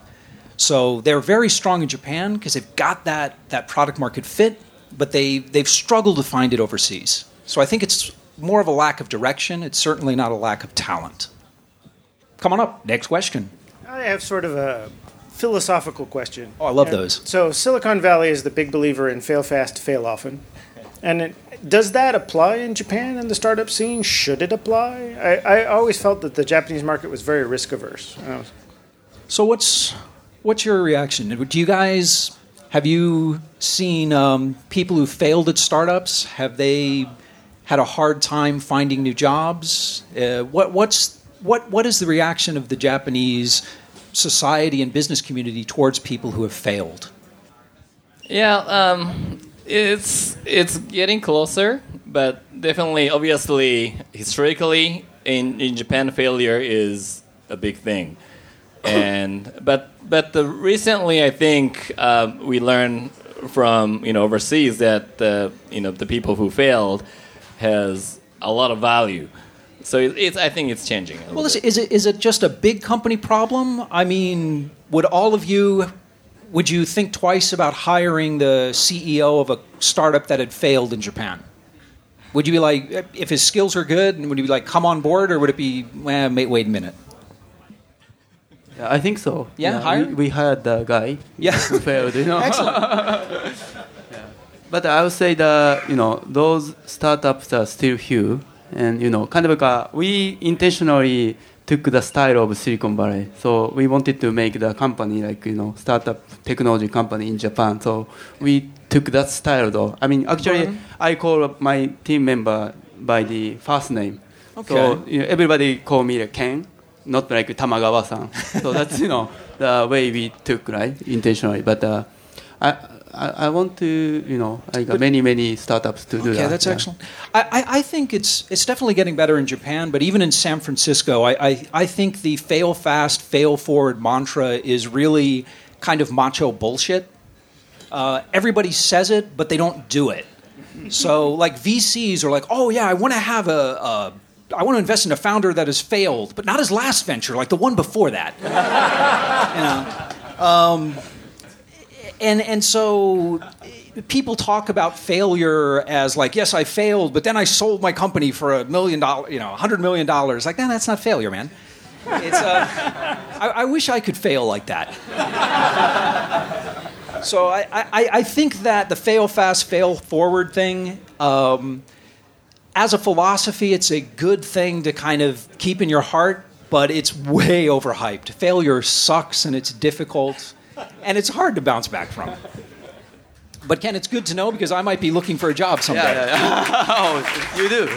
So they're very strong in Japan because they've got that, that product market fit, but they, they've struggled to find it overseas. So I think it's more of a lack of direction. It's certainly not a lack of talent. Come on up. Next question. I have sort of a philosophical question. Oh, I love Yeah. those. So Silicon Valley is the big believer in fail fast, fail often. And it, does that apply in Japan in the startup scene? Should it apply? I, I always felt that the Japanese market was very risk averse. Was- So what's what's your reaction? Do you guys have you seen um, people who failed at startups? Have they had a hard time finding new jobs? Uh, what what's what what is the reaction of the Japanese society and business community towards people who have failed? Yeah, um, it's it's getting closer, but definitely, obviously, historically in, in Japan, failure is a big thing, and but but the, recently, I think um, we learned from you know overseas that the you know the people who failed has a lot of value. So it, it's I think it's changing. a Well, bit. listen, is it is it just a big company problem? I mean, would all of you would you think twice about hiring the CEO of a startup that had failed in Japan? Would you be like, if his skills are good, would you be like, come on board, or would it be, well, wait, wait a minute? I think so. Yeah, hire? we, we hired the guy Yeah. who failed. You know. Excellent. But I would say that you know those startups are still few, and you know kind of like a, we intentionally took the style of Silicon Valley. So we wanted to make the company like you know startup technology company in Japan. So we took that style though. I mean actually I call my team member by the first name. So Okay. you know, everybody call me like Ken, not like Tamagawa-san. so that's you know the way we took right intentionally. But uh, I, I I want to you know like uh, many many startups to do Okay, that. that's yeah. excellent. I, I, I think it's it's definitely getting better in Japan, but even in San Francisco, I, I, I think the fail fast, fail forward mantra is really kind of macho bullshit. Uh, everybody says it, but they don't do it. So, like VCs are like, oh yeah, I want to have a, a I want to invest in a founder that has failed, but not his last venture, like the one before that. you know, um, and and so people talk about failure as like, yes, I failed, but then I sold my company for a million dollar, you know, a hundred million dollars. Like, no, that's not failure, man. It's, uh, I, I wish I could fail like that. So I, I, I think that the fail fast, fail forward thing, um, as a philosophy, it's a good thing to kind of keep in your heart, but it's way overhyped. Failure sucks and it's difficult, and it's hard to bounce back from. But Ken, it's good to know because I might be looking for a job someday. Yeah, yeah, yeah. oh, you do.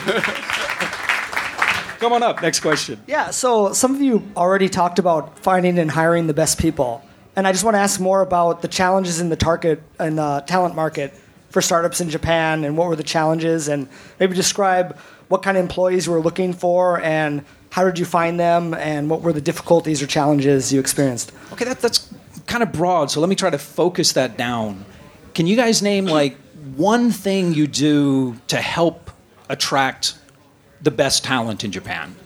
Come on up. Next question. Yeah, so some of you already talked about finding and hiring the best people. And I just want to ask more about the challenges in the target and the talent market for startups in Japan and what were the challenges and maybe describe what kind of employees you were looking for and how did you find them and what were the difficulties or challenges you experienced? Okay, that, that's kind of broad, so let me try to focus that down. Can you guys name like one thing you do to help attract the best talent in Japan?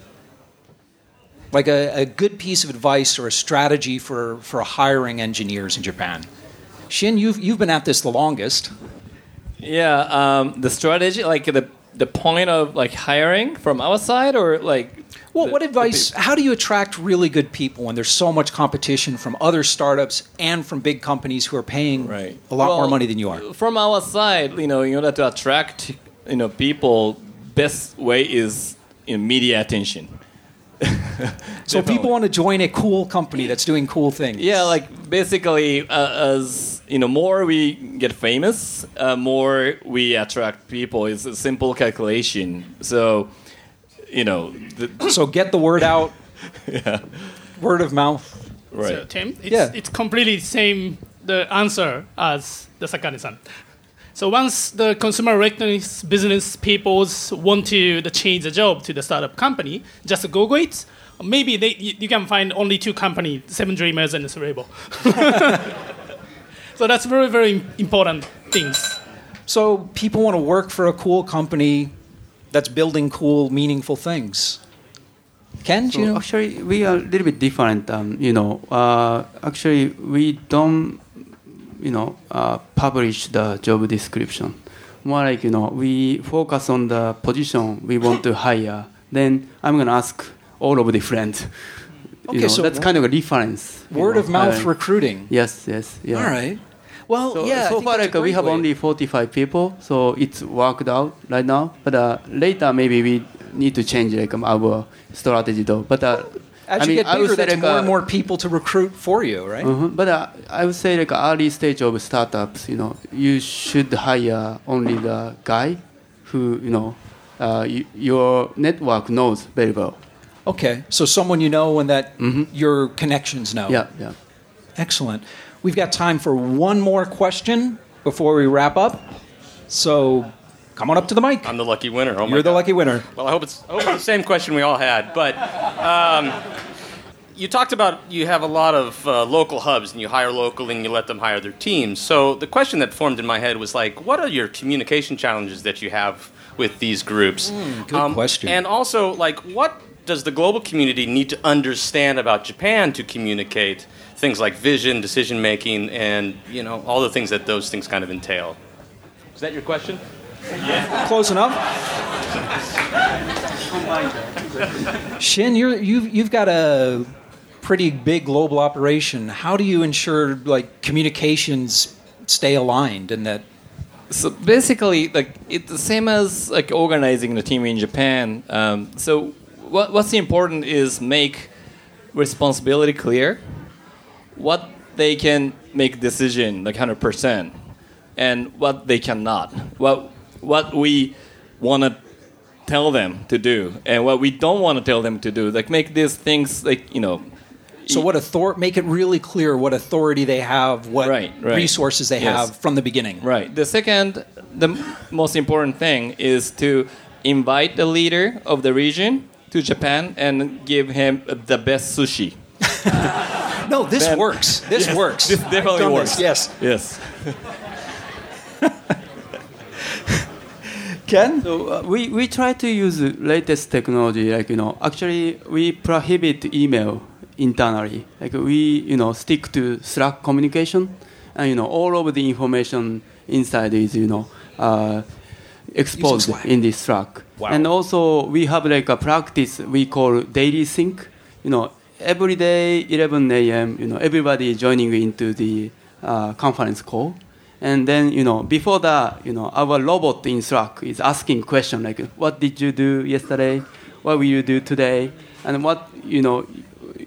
Like a, a good piece of advice or a strategy for, for hiring engineers in Japan. Shin, you've, you've been at this the longest. Yeah, um, the strategy, like the the point of like hiring from our side, or like. Well, the- what advice? How do you attract really good people when there's so much competition from other startups and from big companies who are paying right. a lot more money than you are? From our side, you know, in order to attract, you know, people, best way is you know, media attention. So people want to join a cool company that's doing cool things. Yeah, like basically, uh, as you know, more we get famous, uh, more we attract people. It's a simple calculation. So, you know, the, So get the word out. yeah, Word of mouth. right. So Tim, it's, Yeah. it's completely same the answer as the Sakane-san. So once the consumer electronics business people want to the change the job to the startup company, just Google it. Maybe they, you, you can find only two companies, Seven Dreamers and Cerevo. so that's very very important things. So people want to work for a cool company that's building cool, meaningful things. Ken, do you know? actually, we are a little bit different. Um, you know, uh, actually, we don't, you know, uh, publish the job description. More like you know, we focus on the position we want to hire. Then I'm gonna ask all of the friends. You Okay, know, so that's kind of a difference. Word know, of mouth hiring. recruiting. Yes, yes, yeah. All right. Well, So, yeah. So think far, like we have way. only 45 people, so it's worked out right now. But uh, later, maybe we need to change like um, our strategy, though. But uh, As I you mean, get I would bigger, say like, more uh, and more people to recruit for you, right? uh But uh, I would say like early stage of startups, you know, you should hire only the guy who you know uh, y- your network knows very well. Okay, so someone you know and that Mhm. your connections know. Yeah, yeah. Excellent. We've got time for one more question before we wrap up. So come on up to the mic. I'm the lucky winner. Oh my You're the God. lucky winner. Well, I hope it's, I hope it's the same question we all had. But um, you talked about you have a lot of uh, local hubs and you hire locally and you let them hire their teams. So the question that formed in my head was like, what are your communication challenges that you have with these groups? Hmm, good question. And also, like, what does the global community need to understand about Japan to communicate things like vision, decision making, and you know all the things that those things kind of entail? Is that your question? Yeah. Close enough. Shin, you're, you've, you've got a pretty big global operation. How do you ensure like communications stay aligned and that So basically, like it's the same as like organizing the team in Japan. Um, so what, what's important is make responsibility clear. What they can make decision like hundred percent, and what they cannot. What what we want to tell them to do, and what we don't want to tell them to do. Like make these things like you know. So what author make it really clear what authority they have, what Right, right. resources they Yes. have from the beginning. Right. The second, the most important thing is to invite the leader of the region to Japan and give him the best sushi. No, this Ben- works. This Yes, works. this definitely works. This, yes. Yes. Ken? So uh, we, we try to use the latest technology. Like you know, actually we prohibit email internally. Like we you know stick to Slack communication, and you know all of the information inside is you know uh, exposed in this Slack. Wow. And also we have like a practice we call daily sync. You know, every day 11 a.m. You know everybody joining into the uh, conference call. And then, you know, before that, you know, our robot in Slack is asking question like, what did you do yesterday? What will you do today? And what, you know,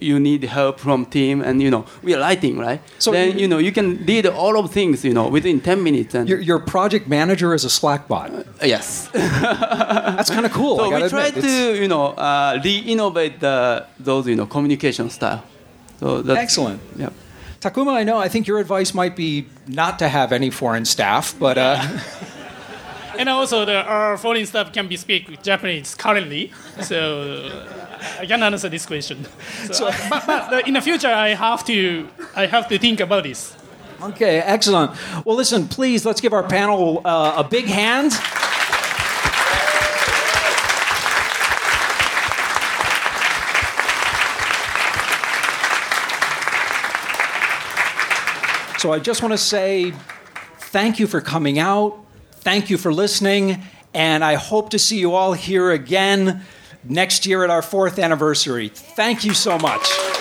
you need help from team and, you know, we are writing, right? So then, you- know, you can read all of things, you know, within 10 minutes. And Your, your project manager is a Slack bot. yes. That's kind of cool. So we try admit. It's- to, you know, uh, re-innovate the, those, you know, communication style. So that's, Excellent. Yeah. Takuma, I know. I think your advice might be not to have any foreign staff, but uh, And also, the, our foreign staff can be speak Japanese currently, so I can answer this question. So, but, but uh, in the future, I have to I have to think about this. okay, excellent. Well, listen, please let's give our panel uh, a big hand. So I just want to say thank you for coming out. Thank you for listening. And I hope to see you all here again next year at our fourth anniversary. Thank you so much.